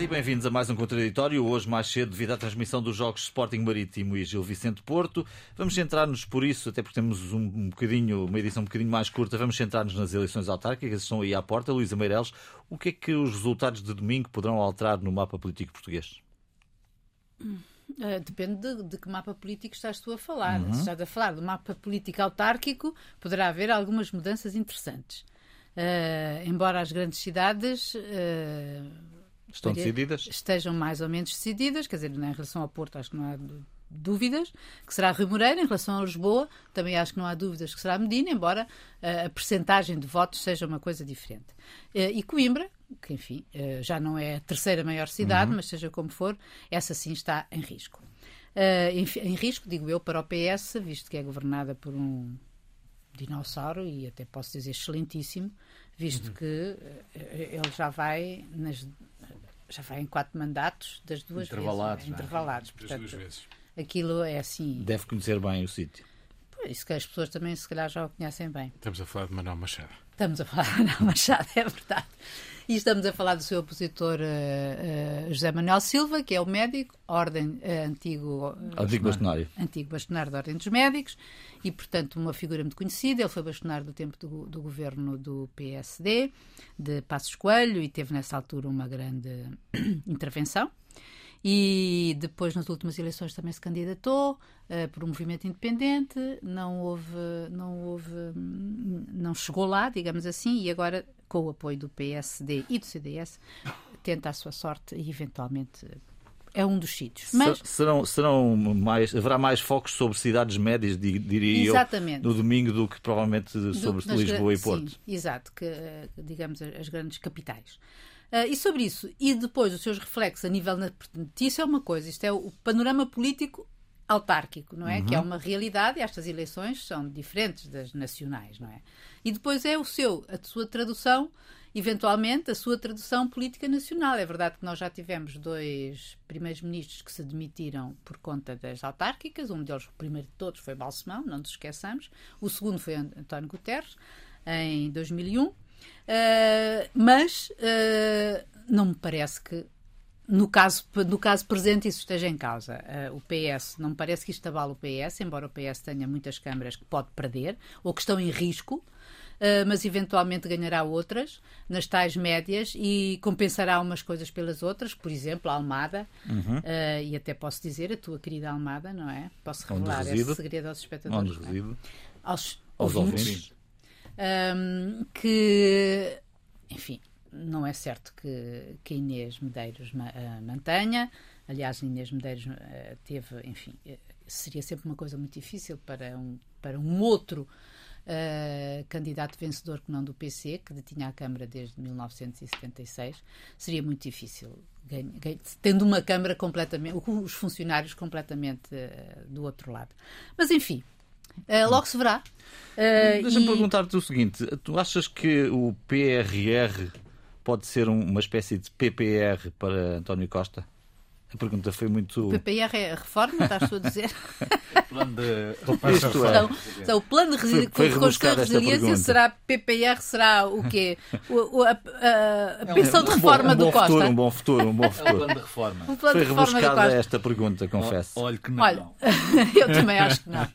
tarde e bem-vindos a mais um Contraditório. Hoje, mais cedo, devido à transmissão dos Jogos Sporting Marítimo e Gil Vicente Porto. Vamos centrar-nos, por isso, até porque temos um, bocadinho, uma edição um bocadinho mais curta, vamos centrar-nos nas eleições autárquicas, estão aí à porta. Luísa Meireles, o que é que os resultados de domingo poderão alterar no mapa político português? Uh, depende de, de, que mapa político estás tu a falar. Uhum. Se estás a falar do mapa político autárquico, poderá haver algumas mudanças interessantes. Uh, embora as grandes cidades uh, Estão decididas? Estejam mais ou menos decididas, quer dizer, em relação ao Porto acho que não há dúvidas, que será Rio Moreira, em relação a Lisboa também acho que não há dúvidas que será Medina, embora uh, a percentagem de votos seja uma coisa diferente. Uh, e Coimbra, que enfim, uh, já não é a terceira maior cidade, uhum. mas seja como for, essa sim está em risco. Em, em risco, digo eu, para o PS, visto que é governada por um dinossauro e até posso dizer excelentíssimo, visto uhum. que ele já vai nas já vai em quatro mandatos das duas intervalados, vezes. É? Intervalados. Portanto, das duas vezes. Aquilo é assim. Deve conhecer bem o sítio. Isso que as pessoas também, se calhar, já o conhecem bem. Estamos a falar de Manuel Machado. Estamos a falar de Machado, é verdade. E estamos a falar do seu opositor uh, uh, José Manuel Silva, que é o médico, ordem uh, antigo, antigo bastonário. Antigo bastonário da Ordem dos Médicos e, portanto, uma figura muito conhecida. Ele foi bastonário do tempo do, do governo do PSD, de Passos Coelho, e teve nessa altura uma grande intervenção. E depois, nas últimas eleições, também se candidatou uh, por um movimento independente. Não houve, não houve, não chegou lá, digamos assim, e agora, com o apoio do PSD e do CDS, tenta a sua sorte e eventualmente é um dos sítios. Mas... Serão, serão mais, haverá mais focos sobre cidades médias, diria Exatamente. eu, no domingo do que provavelmente sobre do, Lisboa e Porto. Sim, exato, que, digamos as grandes capitais. Uh, e sobre isso, e depois os seus reflexos a nível. Isso é uma coisa, isto é o panorama político autárquico, não é? Uhum. Que é uma realidade e estas eleições são diferentes das nacionais, não é? E depois é o seu, a sua tradução, eventualmente, a sua tradução política nacional. É verdade que nós já tivemos dois primeiros ministros que se demitiram por conta das autárquicas. Um deles, o primeiro de todos, foi Balsemão, não nos esqueçamos. O segundo foi António Guterres, em 2001. Uh, mas uh, não me parece que no caso, no caso presente isso esteja em causa. Uh, o PS, não me parece que isto abale o PS, embora o PS tenha muitas câmaras que pode perder ou que estão em risco, mas eventualmente ganhará outras nas tais médias e compensará umas coisas pelas outras, por exemplo, a Almada, uhum. e até posso dizer a tua querida Almada, não é? Posso revelar esse segredo aos espectadores. Onde reside? Aos, aos ouvintes. ouvintes um, que, enfim, não é certo que, que Inês Medeiros ma, uh, mantenha. Aliás, Inês Medeiros uh, teve, enfim, uh, seria sempre uma coisa muito difícil para um, para um outro candidato vencedor que não do PC, que detinha a Câmara desde 1976. Seria muito difícil, ganha, ganha, tendo uma Câmara completamente, os funcionários completamente do outro lado. Mas, enfim, Uh, logo se verá. Uh, Deixa-me e... perguntar-te o seguinte: tu achas que o PRR pode ser uma espécie de PPR para António Costa? A pergunta foi muito. O PPR é a reforma, estás a dizer? plano de. Isto é. Então, então, o plano de reconstrução de resiliência será PPR, será o quê? O, a, a, a é pensão um, de reforma um bom, um do Costa. Futuro, um bom futuro, um bom futuro. É um plano de reforma. Um plano foi de reforma rebuscada esta pergunta, confesso. Olha que não. Olha, eu também acho que não.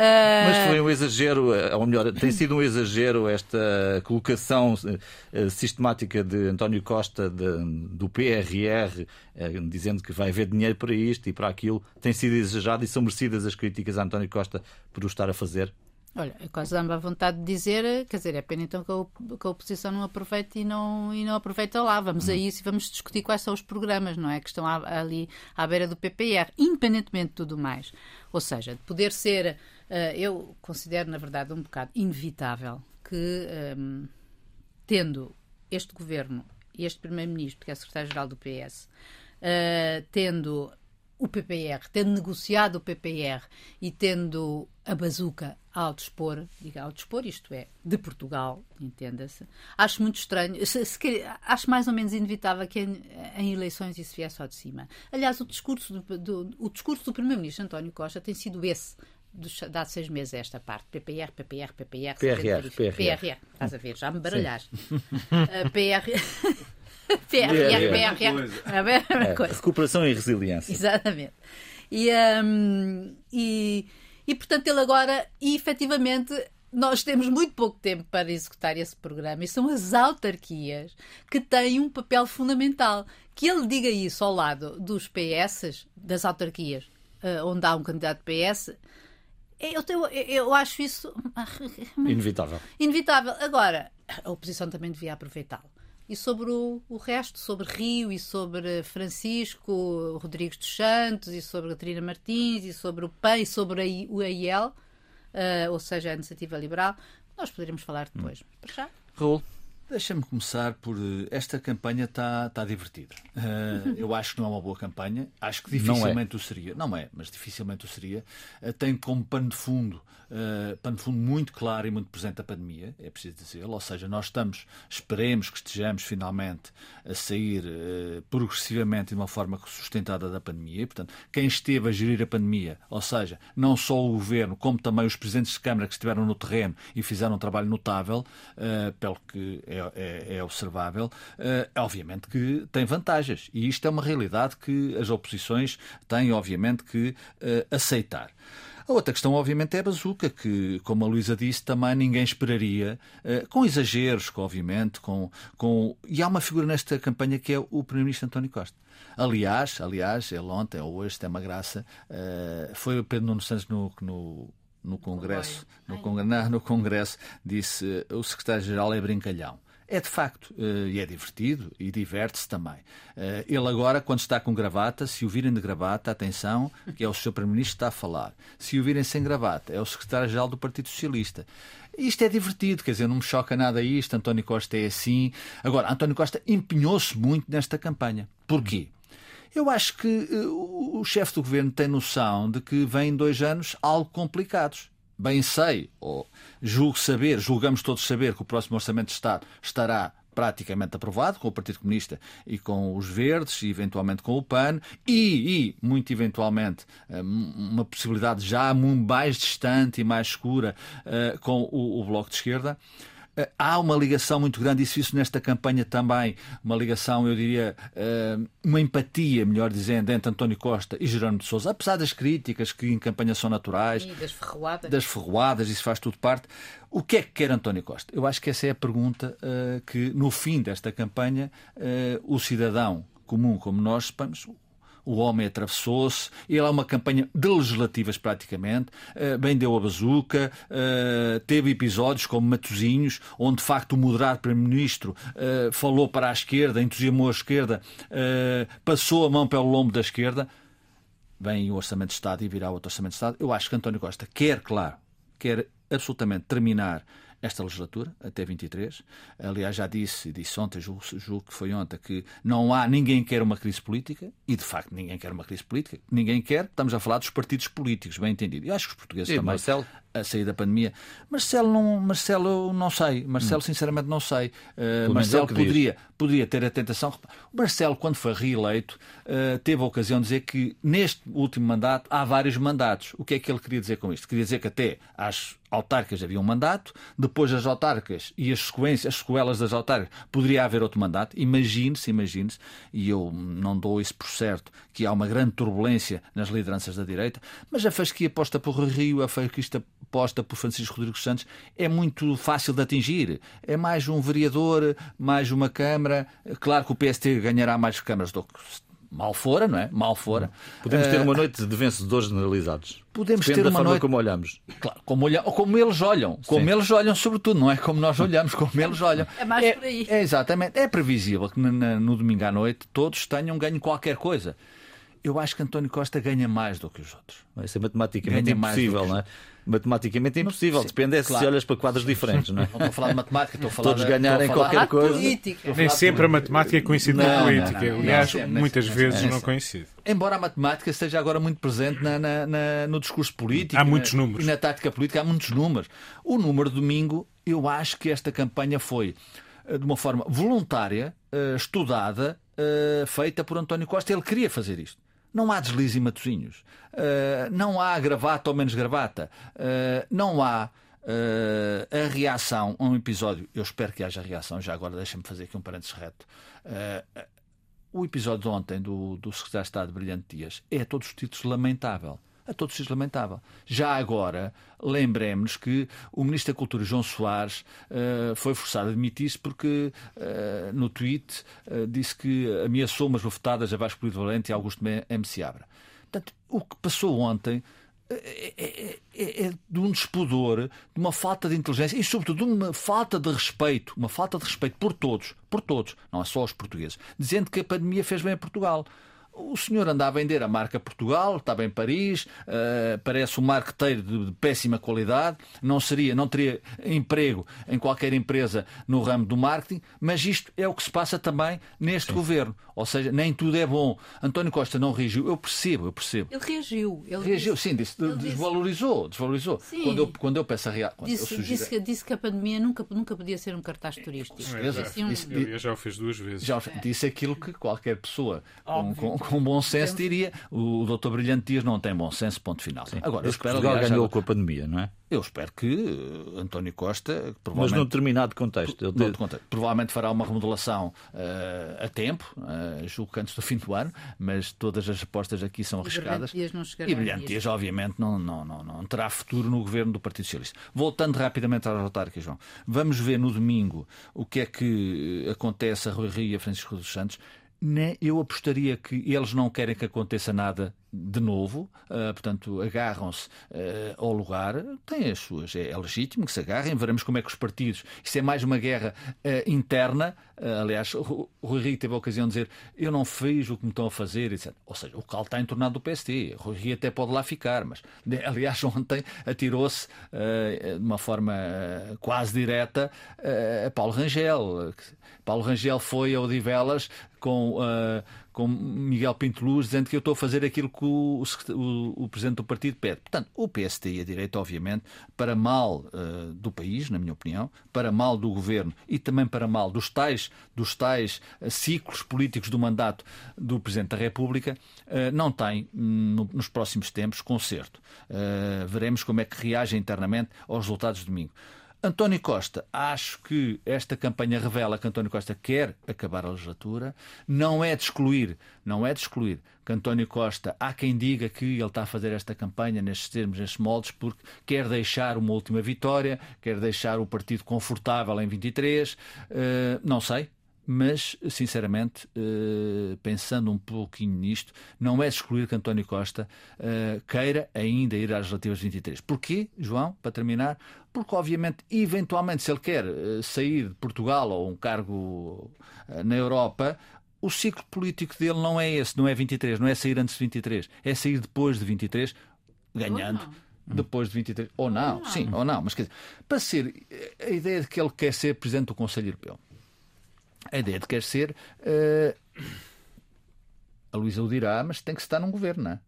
Mas foi um exagero, eh, ou melhor, tem sido um exagero esta colocação eh, sistemática de António Costa de, do PRR, eh, dizendo que vai haver dinheiro para isto e para aquilo. Tem sido exagerado e são merecidas as críticas a António Costa por o estar a fazer. Olha, quase dá-me a vontade de dizer, quer dizer, é pena então que a, que a oposição não aproveite e não, e não aproveita lá. Vamos hum. a isso e vamos discutir quais são os programas, não é? Que estão ali à beira do PPR, independentemente de tudo mais. Ou seja, de poder ser Uh, eu considero, na verdade, um bocado inevitável que, um, tendo este governo e este primeiro-ministro, que é secretário-geral do PS, uh, eh, tendo o PPR, tendo negociado o PPR e tendo a bazuca ao dispor, diga ao dispor, isto é, de Portugal, entenda-se, acho muito estranho, se, se, acho mais ou menos inevitável que em, em, eleições isso viesse ao de cima. Aliás, o discurso do, do o discurso do Primeiro-Ministro António Costa tem sido esse dos, seis meses esta parte. PPR, PPR, PPR. PRR, PRR. PRR. Estás a ver, já me baralhaste. uh, PR. PRR, PRR. É a mesma É, coisa. recuperação e resiliência. Exatamente. E, hum, e, e, portanto, ele agora, e efetivamente, nós temos muito pouco tempo para executar esse programa e são as autarquias que têm um papel fundamental. Que ele diga isso ao lado dos PS, das autarquias, eh, onde há um candidato PS, eu, eu, eu acho isso Inevitável. inevitável. Agora, a oposição também devia aproveitá-lo. E sobre o, o resto, sobre Rio e sobre Francisco Rodrigues dos Santos e sobre Catarina Martins e sobre o PAN e sobre a o AIL, eh, ou seja, a Iniciativa Liberal, nós poderíamos falar depois. Para já. Raul, Deixa-me começar por. eh, Esta campanha está tá divertida. Eh, eu acho que não é uma boa campanha. Acho que é. dificilmente o seria. Não é, mas dificilmente o seria. Eh, tem como pano de fundo. eh, pano de fundo muito claro e muito presente a pandemia, é preciso dizê-lo. Ou seja, nós estamos, esperemos que estejamos finalmente a sair progressivamente de uma forma sustentada da pandemia. E, portanto, quem esteve a gerir a pandemia, ou seja, não só o governo, como também os presidentes de Câmara que estiveram no terreno e fizeram um trabalho notável, pelo que é, é- é observável, eh, obviamente que tem vantagens. E isto é uma realidade que as oposições têm, obviamente, que eh, aceitar. A outra questão, obviamente, é a bazuca, que, como a Luísa disse, também ninguém esperaria, eh, com exageros, obviamente, com, com. E há uma figura nesta campanha que é o Primeiro-Ministro António Costa. Aliás, aliás, ele ontem ou hoje tem uma graça, foi o Pedro Nuno Santos no, no, no Congresso, no, Congresso, disse o secretário-geral é brincalhão. É de facto, eh, e é divertido e diverte-se também. Eh, Ele agora, quando está com gravata, se o virem de gravata, atenção, que é o Sr. Primeiro-Ministro que está a falar. Se o virem sem gravata, é o secretário-geral do Partido Socialista. Isto é divertido, quer dizer, não me choca nada isto. António Costa é assim. Agora, António Costa empenhou-se muito nesta campanha. Porquê? Eu acho que eh, o chefe do governo tem noção de que vêm dois anos algo complicados. Bem sei, ou julgo saber, julgamos todos saber que o próximo Orçamento de Estado estará praticamente aprovado com o Partido Comunista e com os Verdes, e eventualmente com o PAN, e, e muito eventualmente, eh, uma possibilidade já mais distante e mais escura eh, com o, o Bloco de Esquerda. Eh, Há uma ligação muito grande, isso isso nesta campanha também, uma ligação, eu diria, eh, uma empatia, melhor dizendo, entre António Costa e Jerónimo de Sousa, apesar das críticas que em campanha são naturais, E das ferroadas. das ferroadas, isso faz tudo parte. O que é que quer António Costa? Eu acho que essa é a pergunta eh, que, no fim desta campanha, o cidadão comum como nós, o homem atravessou-se, ele é uma campanha de legislativas praticamente, eh, bem deu a bazuca, eh, teve episódios como Matozinhos, onde de facto o moderado Primeiro-Ministro eh, falou para a esquerda, entusiasmou a esquerda, passou a mão pelo lombo da esquerda vem o Orçamento de Estado e virá outro Orçamento de Estado. Eu acho que António Costa quer, claro, quer absolutamente terminar esta legislatura, até 23. Aliás, já disse, disse ontem, julgo, julgo que foi ontem, que não há, ninguém quer uma crise política, e de facto ninguém quer uma crise política. Ninguém quer, estamos a falar dos partidos políticos, bem entendido. E acho que os portugueses E também, Marcelo? A sair da pandemia. Marcelo, não, Marcelo, não sei. Marcelo, sinceramente, não sei. Uh, Marcelo é diz. poderia, poderia ter a tentação. O Marcelo, quando foi reeleito, uh, teve a ocasião de dizer que neste último mandato há vários mandatos. O que é que ele queria dizer com isto? Queria dizer que até às autárquicas havia um mandato, depois das autárquicas e as sequências, as sequelas das autárquicas, poderia haver outro mandato. Imagine-se, imagine-se, e eu não dou isso por certo, que há uma grande turbulência nas lideranças da direita, mas a fasquia posta por Rio, a fasquista posta por Francisco Rodrigues Santos é muito fácil de atingir. É mais um vereador, mais uma Câmara. Claro que o PST ganhará mais câmaras do que mal fora, não é? Mal fora. Podemos ter uma noite de vencedores generalizados. Podemos Depende ter da uma forma noite- como olhamos. Claro, como, olha, ou como eles olham, como Sim. eles olham, sobretudo, não é como nós olhamos, como eles olham. É mais por aí. É, exatamente. É previsível que no domingo à noite todos tenham ganho qualquer coisa. Eu acho que António Costa ganha mais do que os outros. Isso é matematicamente Ganha impossível, não é? Matematicamente é impossível. sim, Depende é se claro. olhas para quadros diferentes, não é? Não estou a falar de matemática, estou a falar Todos de- ganharem qualquer coisa. política. Nem sempre a matemática coincide com a política. não, não. Aliás, Não, muitas não, vezes não. não coincide. Embora a matemática esteja agora muito presente na- na- na- no discurso político Há e na- muitos números. e na tática política, há muitos números. O número de domingo, eu acho que esta campanha foi eh, de uma forma voluntária, eh, estudada, eh, feita por António Costa. Ele queria fazer isto. Não há deslize e matozinhos. Eh, não há gravata ou menos gravata. Eh, não há Uh, a reação a um episódio, eu espero que haja reação, já agora deixa-me fazer aqui um parênteses reto. Uh, o episódio de ontem do, do secretário de Estado Brilhante Dias é a todos os títulos lamentável a todos os lamentável. Já agora, lembremos que o Ministro da Cultura, João Soares, uh, foi forçado a admitir-se porque uh, no tweet uh, disse que ameaçou umas bofetadas a Vasco Polido Valente e Augusto M. Seabra. Portanto, o que passou ontem é, é, é, é, de um despudor, de uma falta de inteligência e, sobretudo, de uma falta de respeito, uma falta de respeito por todos, por todos, não é só os portugueses, dizendo que a pandemia fez bem a Portugal. O senhor anda a vender a marca Portugal, estava em Paris, uh, parece um marqueteiro de, de, péssima qualidade, não seria, não teria emprego em qualquer empresa no ramo do marketing, mas isto é o que se passa também neste Sim. governo. Ou seja, nem tudo é bom. António Costa não reagiu, eu percebo, eu percebo. Ele reagiu. Ele reagiu, disse, sim, disse, ele desvalorizou, desvalorizou. Sim. Quando eu, quando eu peço a reação. Disse, sugiro... disse, disse, que a pandemia nunca, nunca podia ser um cartaz turístico. É, já, assim, um... já o fez duas vezes. Já disse aquilo que qualquer pessoa com, com, com bom senso diria. O, Dr. Brilhante Dias não tem bom senso, ponto final. Sim. Agora, eu espero Portugal ganhou com a pandemia, não é? Eu espero que uh, António Costa. Mas num determinado contexto. Ele te... contexto. Provavelmente fará uma remodelação uh, a tempo, uh, julgo que antes do fim do ano, mas todas as apostas aqui são arriscadas. E Brilhante Dias, obviamente, não, não, não, não terá futuro no governo do Partido Socialista. Voltando rapidamente às autárquicas, João. Vamos ver no domingo o que é que acontece a Rui Rio e a Francisco dos Santos. Né, eu apostaria que eles não querem que aconteça nada de novo, uh, portanto, agarram-se uh, ao lugar, têm as suas, é, é, legítimo que se agarrem, veremos como é que os partidos, isso é mais uma guerra uh, interna, aliás, o Rui Rio teve a ocasião de dizer, eu não fiz o que me estão a fazer, etc. Ou seja, o cal está entornado do PST, Rui Rio até pode lá ficar, mas, aliás, ontem atirou-se de uma forma quase direta a Paulo Rangel. Paulo Rangel foi a Odivelas com com Miguel Pinto Luz, dizendo que eu estou a fazer aquilo que o, o, o Presidente do Partido pede. Portanto, o PST e a direita, obviamente, para mal uh, do país, na minha opinião, para mal do Governo e também para mal dos tais, dos tais uh, ciclos políticos do mandato do Presidente da República, uh, não tem, no, nos próximos tempos, conserto. veremos como é que reage internamente aos resultados de domingo. António Costa, acho que esta campanha revela que António Costa quer acabar a legislatura. Não é de excluir, não é de excluir que António Costa, há quem diga que ele está a fazer esta campanha nestes termos, nestes moldes, porque quer deixar uma última vitória, quer deixar o partido confortável em 23. Uh, eh, não sei, mas, sinceramente, uh, pensando um pouquinho nisto, não é excluir que António Costa uh, queira ainda ir às relativas 23. Porquê, João, para terminar? Porque, obviamente, eventualmente, se ele quer uh, sair de Portugal ou um cargo na Europa, o ciclo político dele não é esse, não é 23, não é sair antes de 23, é sair depois de 23, ganhando depois de 23, ou não, ou não. sim, ou não, mas quer dizer, para ser a ideia de que ele quer ser presidente do Conselho Europeu a ideia de quer ser. Uh, a Luísa o dirá, mas tem que estar num governo, não é?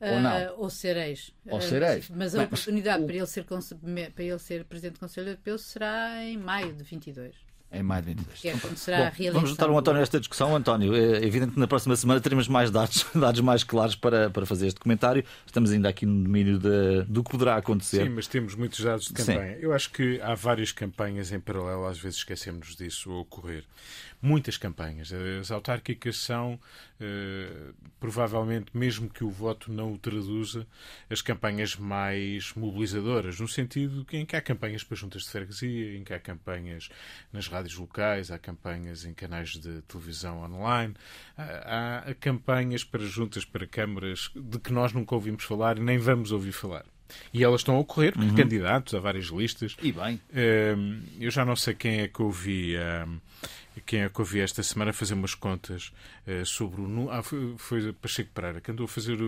Ou não? Uh, ou sereis. Ou sereis. Uh, mas a oportunidade mas, para, ele ser, para ele ser Presidente do Conselho Europeu será em maio de 22 em maio de 22. Que é Bom, vamos juntar o António nesta discussão. António, é evidente que na próxima semana teremos mais dados, dados mais claros para, para fazer este comentário. Estamos ainda aqui no domínio de, do que poderá acontecer. Sim, mas temos muitos dados de campanha. Sim. Eu acho que há várias campanhas em paralelo, às vezes esquecemos disso a ocorrer muitas campanhas. As autárquicas são, eh, provavelmente, mesmo que o voto não o traduza, as campanhas mais mobilizadoras, no sentido em que há campanhas para juntas de freguesia, em que há campanhas nas rádios locais, há campanhas em canais de televisão online, há, há campanhas para juntas, para câmaras, de que nós nunca ouvimos falar e nem vamos ouvir falar. E elas estão a ocorrer, porque uhum. candidatos a várias listas. E bem. Uh, eu já não sei quem é que ouvi. Quem é que ouvi esta semana fazer umas contas sobre o. Ah, foi, foi Pacheco Pereira, que andou a fazer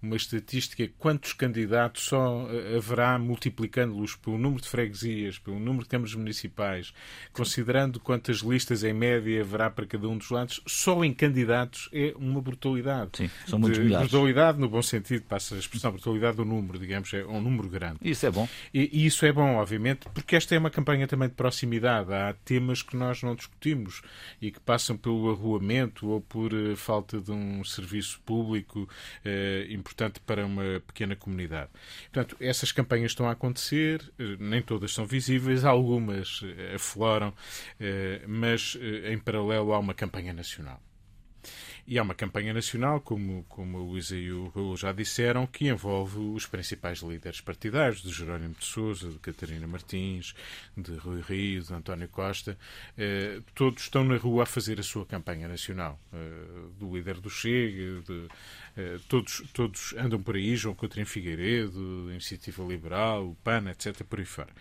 uma estatística quantos candidatos só uh, haverá multiplicando-los pelo número de freguesias, pelo número de câmaras municipais, considerando quantas listas em média haverá para cada um dos lados, só em candidatos é uma brutalidade. Sim, são muitos de, milhares. Brutalidade, no bom sentido, passa a expressão brutalidade do número, digamos, é um número grande. Isso é bom. E, e isso é bom, obviamente, porque esta é uma campanha também de proximidade. Há temas que nós não discutimos e que passam pelo arruamento ou por uh, falta de um serviço público uh, importante para uma pequena comunidade. Portanto, essas campanhas estão a acontecer, uh, nem todas são visíveis, algumas afloram, mas em paralelo há uma campanha nacional. E há uma campanha nacional, como, como a Luísa e o Raul já disseram, que envolve os principais líderes partidários, de Jerónimo de Sousa, de Catarina Martins, de Rui Rio, de António Costa. Eh, todos estão na rua a fazer a sua campanha nacional. Eh, do líder do Chega, de, todos, todos andam por aí, João Coutinho Figueiredo, Iniciativa Liberal, o PAN, etc., por aí fora.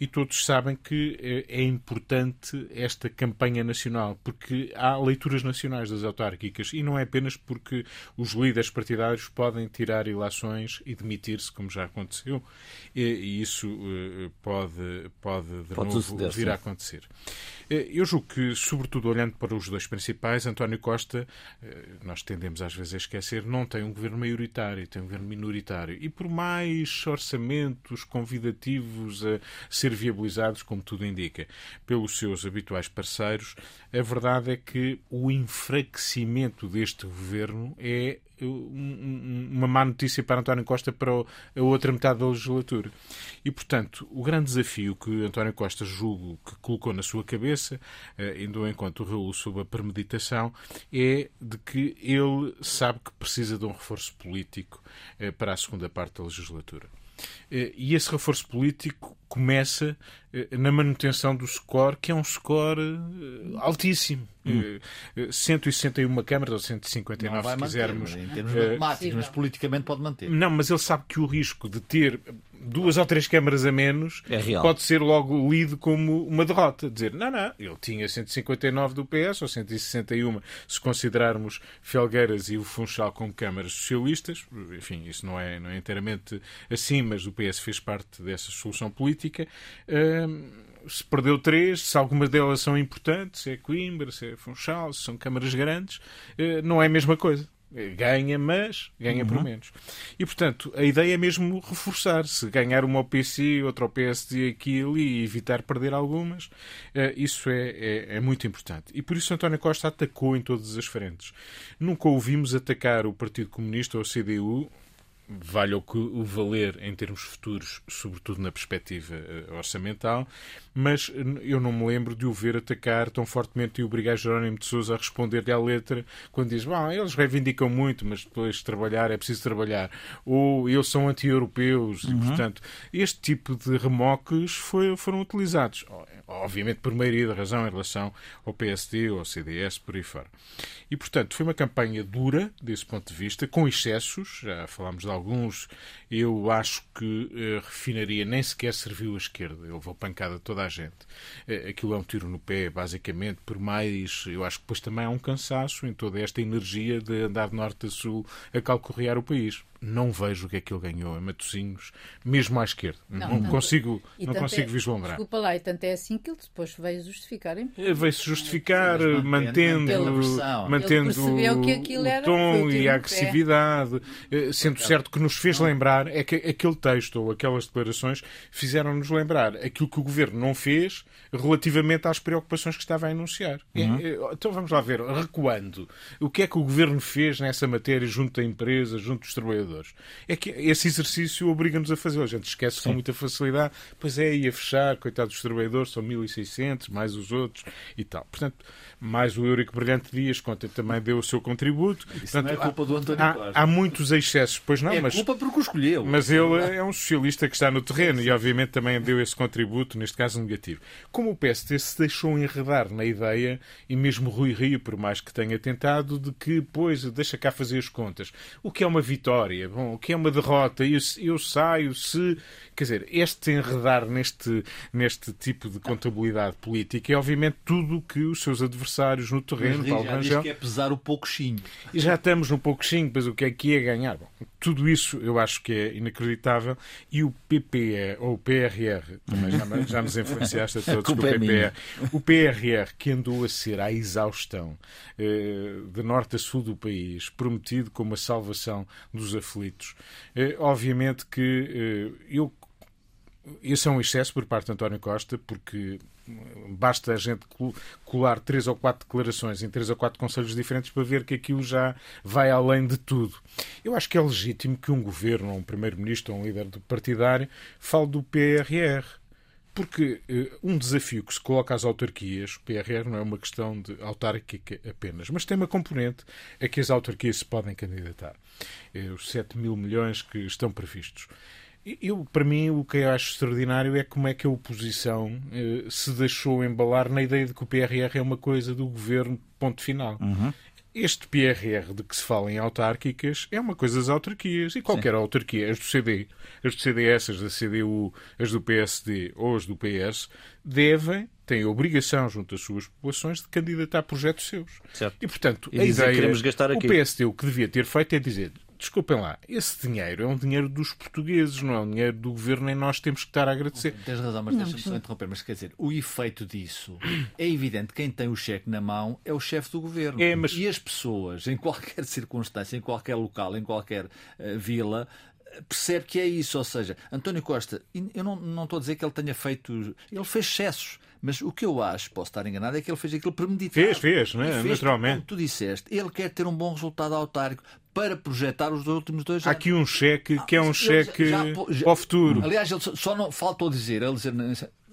E todos sabem que eh, é importante esta campanha nacional, porque há leituras nacionais das autárquicas e não é apenas porque os líderes partidários podem tirar ilações e demitir-se, como já aconteceu, e isso eh, pode, pode de pode novo vir sim. a acontecer. Eu julgo que, sobretudo olhando para os dois principais, António Costa, nós tendemos às vezes a esquecer, não não tem um governo maioritário, tem um governo minoritário. E por mais orçamentos convidativos a ser viabilizados, como tudo indica, pelos seus habituais parceiros, a verdade é que o enfraquecimento deste governo é uma má notícia para António Costa para a outra metade da legislatura. E, portanto, o grande desafio que António Costa julgo que colocou na sua cabeça, eh, indo encontro o Raul sobre a premeditação, é de que ele sabe que precisa de um reforço político eh, para a segunda parte da legislatura. Eh, e esse reforço político começa eh, na manutenção do score, que é um score eh, altíssimo. Hum. 161 câmaras ou 159, se quisermos. Manter, em termos matemáticos, mas politicamente pode manter. Não, mas ele sabe que o risco de ter duas ou três câmaras a menos é pode ser logo lido como uma derrota. Dizer, não, não, ele tinha 159 do PS ou 161 se considerarmos Felgueiras e o Funchal como câmaras socialistas. Enfim, isso não é, não é inteiramente assim, mas o PS fez parte dessa solução política. se perdeu três, se algumas delas são importantes, se é Coimbra, se é Funchal, se são câmaras grandes, uh, não é a mesma coisa. Ganha, mas ganha uhum. por menos. E, portanto, a ideia é mesmo reforçar-se. Ganhar uma ao PC, outra ao PSD aqui e ali e evitar perder algumas. Uh, isso é, é, é, muito importante. E por isso António Costa atacou em todas as frentes. Nunca ouvimos atacar o Partido Comunista ou a CDU vale o que o valer em termos futuros, sobretudo na perspectiva uh, orçamental, mas eu não me lembro de o ver atacar tão fortemente e obrigar Jerónimo de Sousa a responder-lhe à letra quando diz, ah, eles reivindicam muito, mas depois de trabalhar é preciso trabalhar, ou eles são anti-europeus, uhum. e portanto este tipo de remoques foi, foram utilizados obviamente por maioria da razão em relação ao PSD ou ao CDS, por aí fora. E, portanto, foi uma campanha dura, desse ponto de vista, com excessos, já falámos de alguns. Eu acho que a eh, refinaria nem sequer serviu à esquerda, ele levou pancada a toda a gente. Eh, aquilo é um tiro no pé, basicamente, por mais. Eu acho que depois também há um cansaço em toda esta energia de andar de norte a sul a calcorrear o país não vejo o que é que ele ganhou em Matosinhos, mesmo à esquerda. Não, não tanto, consigo, não consigo é, vislumbrar. Desculpa lá, e tanto é assim que ele depois veio justificar. Veio-se justificar, é, mantendo, mantendo que o tom e a agressividade, eh, sendo certo que nos fez lembrar, é que aquele texto ou aquelas declarações fizeram-nos lembrar aquilo que o governo não fez relativamente às preocupações que estava a enunciar. Uhum. É, então vamos lá ver, recuando, o que é que o governo fez nessa matéria junto à empresa, junto dos trabalhadores? Trabalhadores. É que esse exercício obriga-nos a fazer. A gente esquece Sim. com muita facilidade. Pois é, ia fechar, coitados dos trabalhadores, são 1.600, mais os outros e tal. Portanto, mais o Eurico Brilhante Dias, conta também deu o seu contributo. Isso Portanto, não é culpa do António há, Costa. Há muitos excessos, pois não, é mas... culpa porque o escolheu. Mas ele é um socialista que está no terreno e, obviamente, também deu esse contributo, neste caso negativo. Como o PST se deixou enredar na ideia, e mesmo Rui Rio, por mais que tenha tentado, de que, pois, deixa cá fazer as contas. O que é uma vitória? Bom, o que é uma derrota? Eu, eu saio se Quer dizer, este enredar neste, neste tipo de contabilidade política é obviamente tudo o que os seus adversários no terreno, Paulo já Rangel... Que é pesar o pouquinho. E já estamos no pouquinho, mas o que é que é ganhar? Bom, tudo isso eu acho que é inacreditável e o PPE, ou o PRR, também já, já nos influenciaste a todos com o PPR, é o PRR que andou a ser à exaustão eh, de norte a sul do país, prometido como a salvação dos aflitos, eh, obviamente que eh, eu esse é um excesso por parte de António Costa, porque basta a gente colar três ou quatro declarações em três ou quatro conselhos diferentes para ver que aquilo já vai além de tudo. Eu acho que é legítimo que um governo, um primeiro-ministro ou um líder partidário fale do PRR. Porque uh, um desafio que se coloca às autarquias, o PRR não é uma questão de autárquica apenas, mas tem uma componente a que as autarquias se podem candidatar. Uh, os 7 mil milhões que estão previstos. Eu, para mim, o que eu acho extraordinário é como é que a oposição eh, se deixou embalar na ideia de que o PRR é uma coisa do governo, ponto final. Uhum. Este PRR de que se fala em autárquicas é uma coisa das autarquias. E qualquer Sim. autarquia, as do CD, as do CDS, as da CDU, as do PSD ou as do PS, devem, têm a obrigação, junto às suas populações, de candidatar projetos seus. Certo. E, portanto, e a ideia, queremos gastar aqui. o PSD o que devia ter feito é dizer desculpem lá, esse dinheiro é um dinheiro dos portugueses, não é um dinheiro do governo, nem nós temos que estar a agradecer. Tens razão, mas deixa-me só interromper. Mas quer dizer, o efeito disso é evidente. Quem tem o cheque na mão é o chefe do governo. É, mas... E as pessoas, em qualquer circunstância, em qualquer local, em qualquer uh, vila, percebe que é isso. Ou seja, António Costa, eu não, não estou a dizer que ele tenha feito. Ele fez excessos. Mas o que eu acho, posso estar enganado, é que ele fez aquilo premeditado. Fez, fez, né? fez naturalmente. Como tu disseste, ele quer ter um bom resultado autárquico para projetar os últimos dois anos. Há aqui um cheque que é um cheque já, já, para o futuro. Aliás, ele só não faltou dizer, ele dizer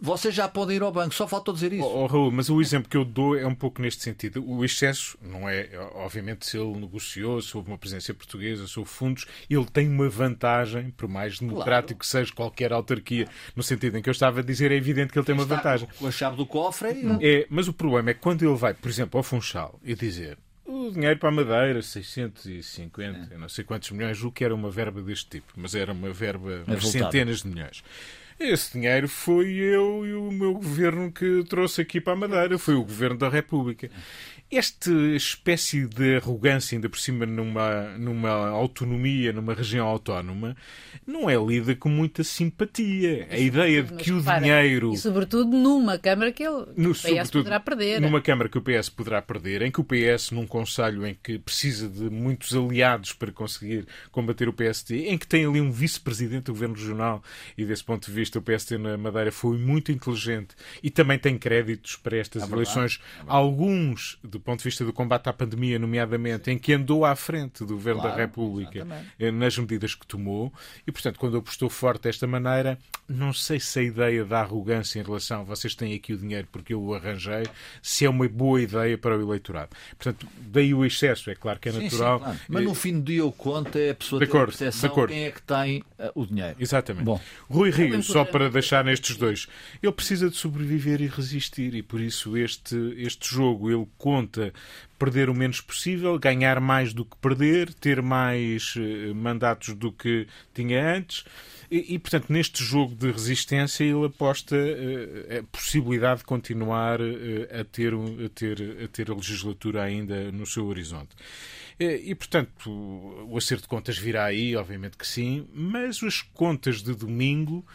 vocês já podem ir ao banco, só faltou dizer isso. Oh, oh, Raul, mas o exemplo que eu dou é um pouco neste sentido. O excesso, não é, obviamente, se ele negociou, se houve uma presença portuguesa, se houve fundos, ele tem uma vantagem, por mais democrático claro. que seja qualquer autarquia, no sentido em que eu estava a dizer, é evidente que ele tem uma vantagem. Com a chave do cofre é... é mas o problema é que quando ele vai, por exemplo, ao Funchal e dizer o dinheiro para a Madeira, 650, é. não sei quantos milhões, o que era uma verba deste tipo, mas era uma verba de centenas de milhões. Esse dinheiro foi eu e o meu governo que trouxe aqui para a Madeira, foi o governo da República. Esta espécie de arrogância, ainda por cima numa, numa autonomia, numa região autónoma, não é lida com muita simpatia. A ideia de que o dinheiro. E sobretudo numa Câmara que ele, no, o PS poderá perder. Numa Câmara que o PS poderá perder, em que o PS, num Conselho em que precisa de muitos aliados para conseguir combater o PSD, em que tem ali um vice-presidente do Governo Regional, e desse ponto de vista o PSD na Madeira foi muito inteligente e também tem créditos para estas é eleições. É Alguns do ponto de vista do combate à pandemia, nomeadamente, em que andou à frente do Governo claro, da República exatamente. Eh, nas medidas que tomou. E, portanto, quando apostou forte desta maneira, não sei se a ideia da arrogância em relação a vocês têm aqui o dinheiro porque eu o arranjei, se é uma boa ideia para o eleitorado. Portanto, daí o excesso, é claro que é sim, natural. Sim, claro. Mas no fim do dia o conta é a pessoa de ter acordo, a percepção de quem é que tem uh, o dinheiro. Exatamente. Bom, Rui Rio, só para deixar nestes dois, ele precisa de sobreviver e resistir e por isso este, este jogo ele conta conta perder o menos possível, ganhar mais do que perder, ter mais uh, mandatos do que tinha antes. E, e, portanto, neste jogo de resistência, ele aposta uh, a possibilidade de continuar uh, a, ter, a, ter, a ter a legislatura ainda no seu horizonte. E, portanto, o acerto de contas virá aí, obviamente que sim, mas as contas de domingo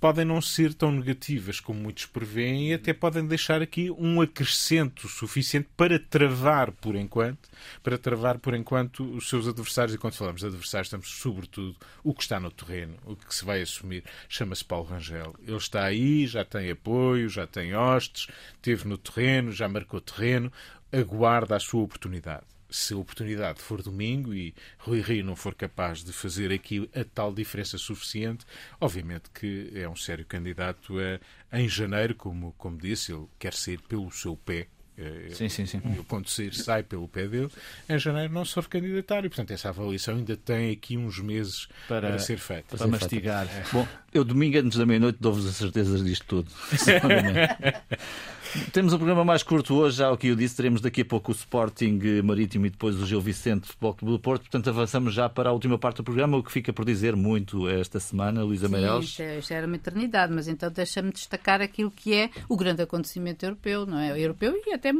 podem não ser tão negativas como muitos prevêem e até podem deixar aqui um acrescento suficiente para travar por enquanto, para travar por enquanto os seus adversários. E quando falamos de adversários, estamos sobretudo o que está no terreno, o que se vai assumir, chama-se Paulo Rangel. Ele está aí, já tem apoio, já tem hostes, esteve no terreno, já marcou terreno, aguarda a sua oportunidade se a oportunidade for domingo e Rui Rio não for capaz de fazer aqui a tal diferença suficiente, obviamente que é um sério candidato a, em janeiro, como, como disse, ele quer sair pelo seu pé. Eh, sim, sim, sim. Ele, quando sair, sai pelo pé dele. Em janeiro não se for candidatar e, portanto, essa avaliação ainda tem aqui uns meses para, para ser feita. Para, para mastigar. É. Bom, eu domingo antes da meia-noite dou-vos a certeza disto tudo. Temos um programa mais curto hoje, já o que eu disse, teremos daqui a pouco o Sporting Marítimo e depois o Gil Vicente Futebol Clube do Porto, portanto avançamos já para a última parte do programa, o que fica por dizer muito esta semana, Luísa Meireles. Isto, é, isto era uma eternidade, mas então deixa-me destacar aquilo que é o grande acontecimento europeu, não é? Europeu e até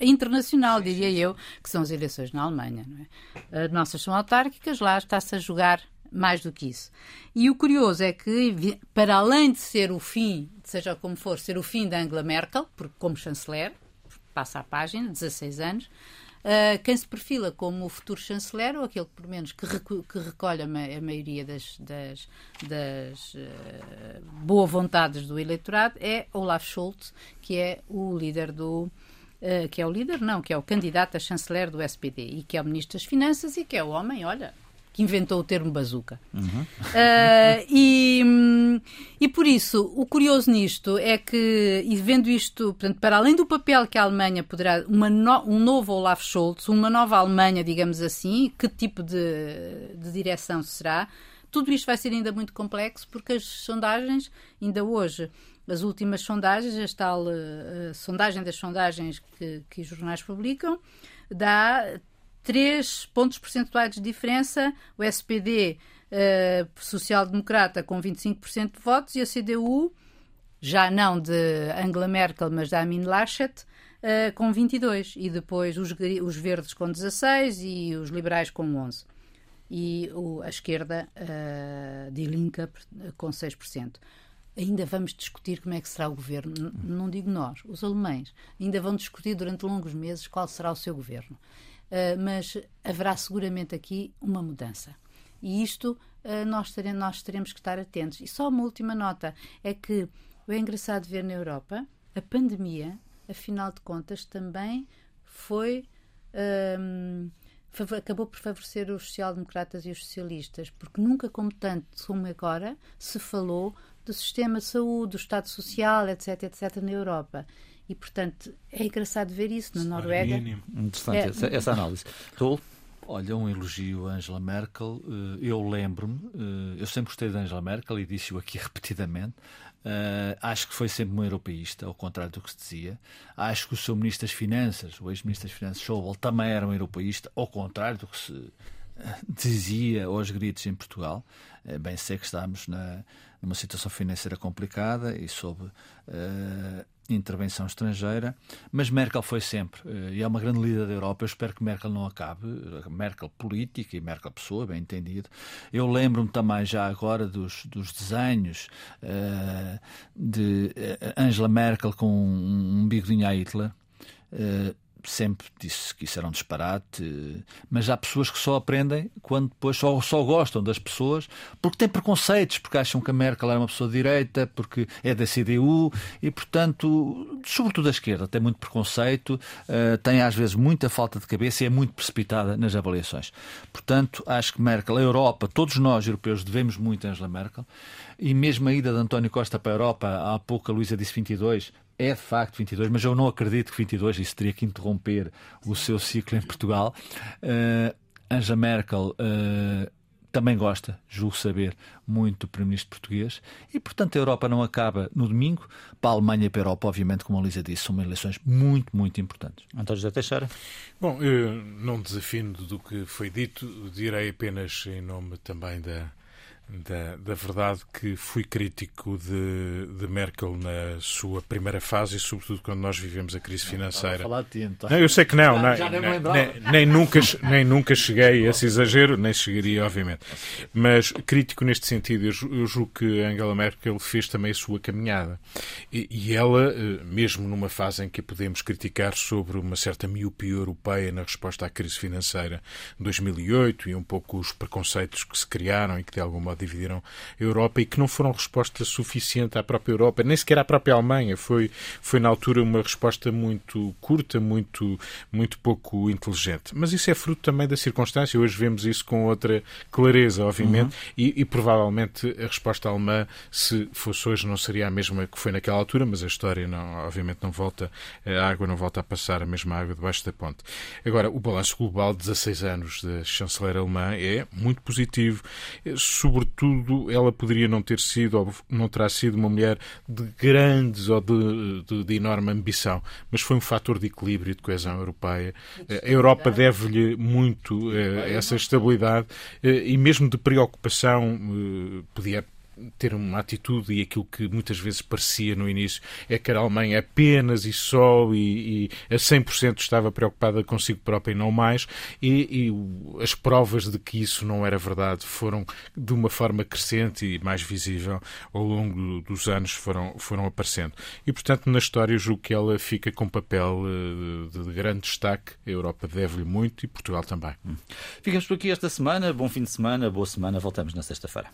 internacional, diria eu, que são as eleições na Alemanha, não é? As nossas são autárquicas, lá está-se a jogar mais do que isso. E o curioso é que, para além de ser o fim, seja como for, ser o fim da Angela Merkel, porque como chanceler, passa a página, 16 anos, Uh, quem se perfila como o futuro chanceler, ou aquele, pelo menos, que, reco que recolhe a, ma a, maioria das, das, das uh, boas vontades do eleitorado, é Olaf Scholz, que é o líder do. Uh, que é o líder, não, que é o candidato a chanceler do SPD e que é o ministro das Finanças e que é o homem, olha, que inventou o termo bazuca. Uhum. Uh, e, e por isso, o curioso nisto é que, e vendo isto, portanto, para além do papel que a Alemanha poderá, uma no, um novo Olaf Scholz, uma nova Alemanha, digamos assim, que tipo de, de direção será, tudo isto vai ser ainda muito complexo porque as sondagens, ainda hoje, as últimas sondagens, a tal sondagem das sondagens que, que os jornais publicam, dá 3 pontos percentuais de diferença, o SPD uh, eh, social-democrata com 25% de votos e a CDU, já não de Angela Merkel, mas da Amin Laschet, uh, com 22. E depois os, os verdes com 16 e os liberais com 11. E o, a esquerda uh, de Linka com 6% ainda vamos discutir como é que será o governo. Não digo nós, os alemães. Ainda vão discutir durante longos meses qual será o seu governo. Uh, mas haverá seguramente aqui uma mudança. E isto uh, nós, teremos, nós teremos que estar atentos. E só uma última nota: é que é engraçado ver na Europa a pandemia, afinal de contas, também foi. Um, acabou por favorecer os social-democratas e os socialistas, porque nunca como tanto como agora se falou do sistema de saúde, do Estado Social, etc, etc, na Europa. E, portanto, é engraçado ver isso na Noruega. Interessante é... essa, essa análise. Raul? Olha, um elogio a Angela Merkel. Eh, eu lembro-me, eh, eu sempre gostei de Angela Merkel e disse-o aqui repetidamente. Uh, acho que foi sempre um europeísta, ao contrário do que se dizia. Acho que o seu Ministro das Finanças, o ex-Ministro das Finanças, Schauble, também era um europeísta, ao contrário do que se dizia aos gritos em Portugal. bem sei que estamos na, numa situação financeira complicada e sob uh, intervenção estrangeira, mas Merkel foi sempre, uh, e é uma grande líder da Europa. Eu espero que Merkel não acabe, Merkel política e Merkel pessoa, bem entendido. Eu lembro-me também já agora dos, dos desenhos uh, de Angela Merkel com um, um bigodinho a Hitler sempre disse que isso era um disparate, mas há pessoas que só aprendem quando depois só, só gostam das pessoas porque têm preconceitos, porque acham que a Merkel era uma pessoa de direita, porque é da CDU e, portanto, sobretudo da esquerda, tem muito preconceito, uh, tem às vezes muita falta de cabeça e é muito precipitada nas avaliações. Portanto, acho que Merkel, a Europa, todos nós europeus devemos muito a Angela Merkel e mesmo a ida de António Costa para a Europa, há pouco a Luísa disse 22, é de facto 22, mas eu não acredito que 22 isso teria que interromper o seu ciclo em Portugal. Uh, Angela Merkel uh, também gosta, julgo saber, muito do Primeiro-Ministro português e, portanto, a Europa não acaba no domingo. Para a Alemanha e para a Europa, obviamente, como a Lisa disse, são eleições muito, muito importantes. António José Teixeira. Bom, eu não desafindo do que foi dito, direi apenas em nome também da da, da verdade que fui crítico de, de, Merkel na sua primeira fase e sobretudo quando nós vivemos a crise financeira. Falar de ti, então. não, eu sei que não, já, nem, já nem, nem, nem, nunca, nem nunca cheguei a esse exagero, nem chegaria, obviamente. Mas crítico neste sentido, eu, julgo que Angela Merkel fez também a sua caminhada. E, e ela, eh, mesmo numa fase em que podemos criticar sobre uma certa miopia europeia na resposta à crise financeira de 2008 e um pouco os preconceitos que se criaram e que de algum modo dividiram a Europa e que não foram resposta suficiente à própria Europa, nem sequer à própria Alemanha. Foi, foi na altura uma resposta muito curta, muito, muito pouco inteligente. Mas isso é fruto também da circunstância. Hoje vemos isso com outra clareza, obviamente, uhum. e, e, provavelmente a resposta alemã, se fosse hoje, não seria a mesma que foi naquela altura, mas a história, não, obviamente, não volta, a água não volta a passar a mesma água debaixo da ponte. Agora, o balanço global de 16 anos da chanceler alemã é muito positivo, sobretudo sobretudo, ela poderia não ter sido, ou não terá sido uma mulher de grandes ou de, de, de enorme ambição, mas foi um fator de equilíbrio e de coesão europeia. A Europa deve-lhe muito uh, essa estabilidade uh, e mesmo de preocupação, uh, podia ter uma atitude e aquilo que muitas vezes parecia no início é que a Alemanha apenas e só e, e a 100% estava preocupada consigo própria e não mais e, e, as provas de que isso não era verdade foram de uma forma crescente e mais visível ao longo dos anos foram, foram aparecendo. E, portanto, na história julgo que ela fica com papel eh, de grande destaque. A Europa deve-lhe muito e Portugal também. Ficamos por aqui esta semana. Bom fim de semana, boa semana. Voltamos na sexta-feira.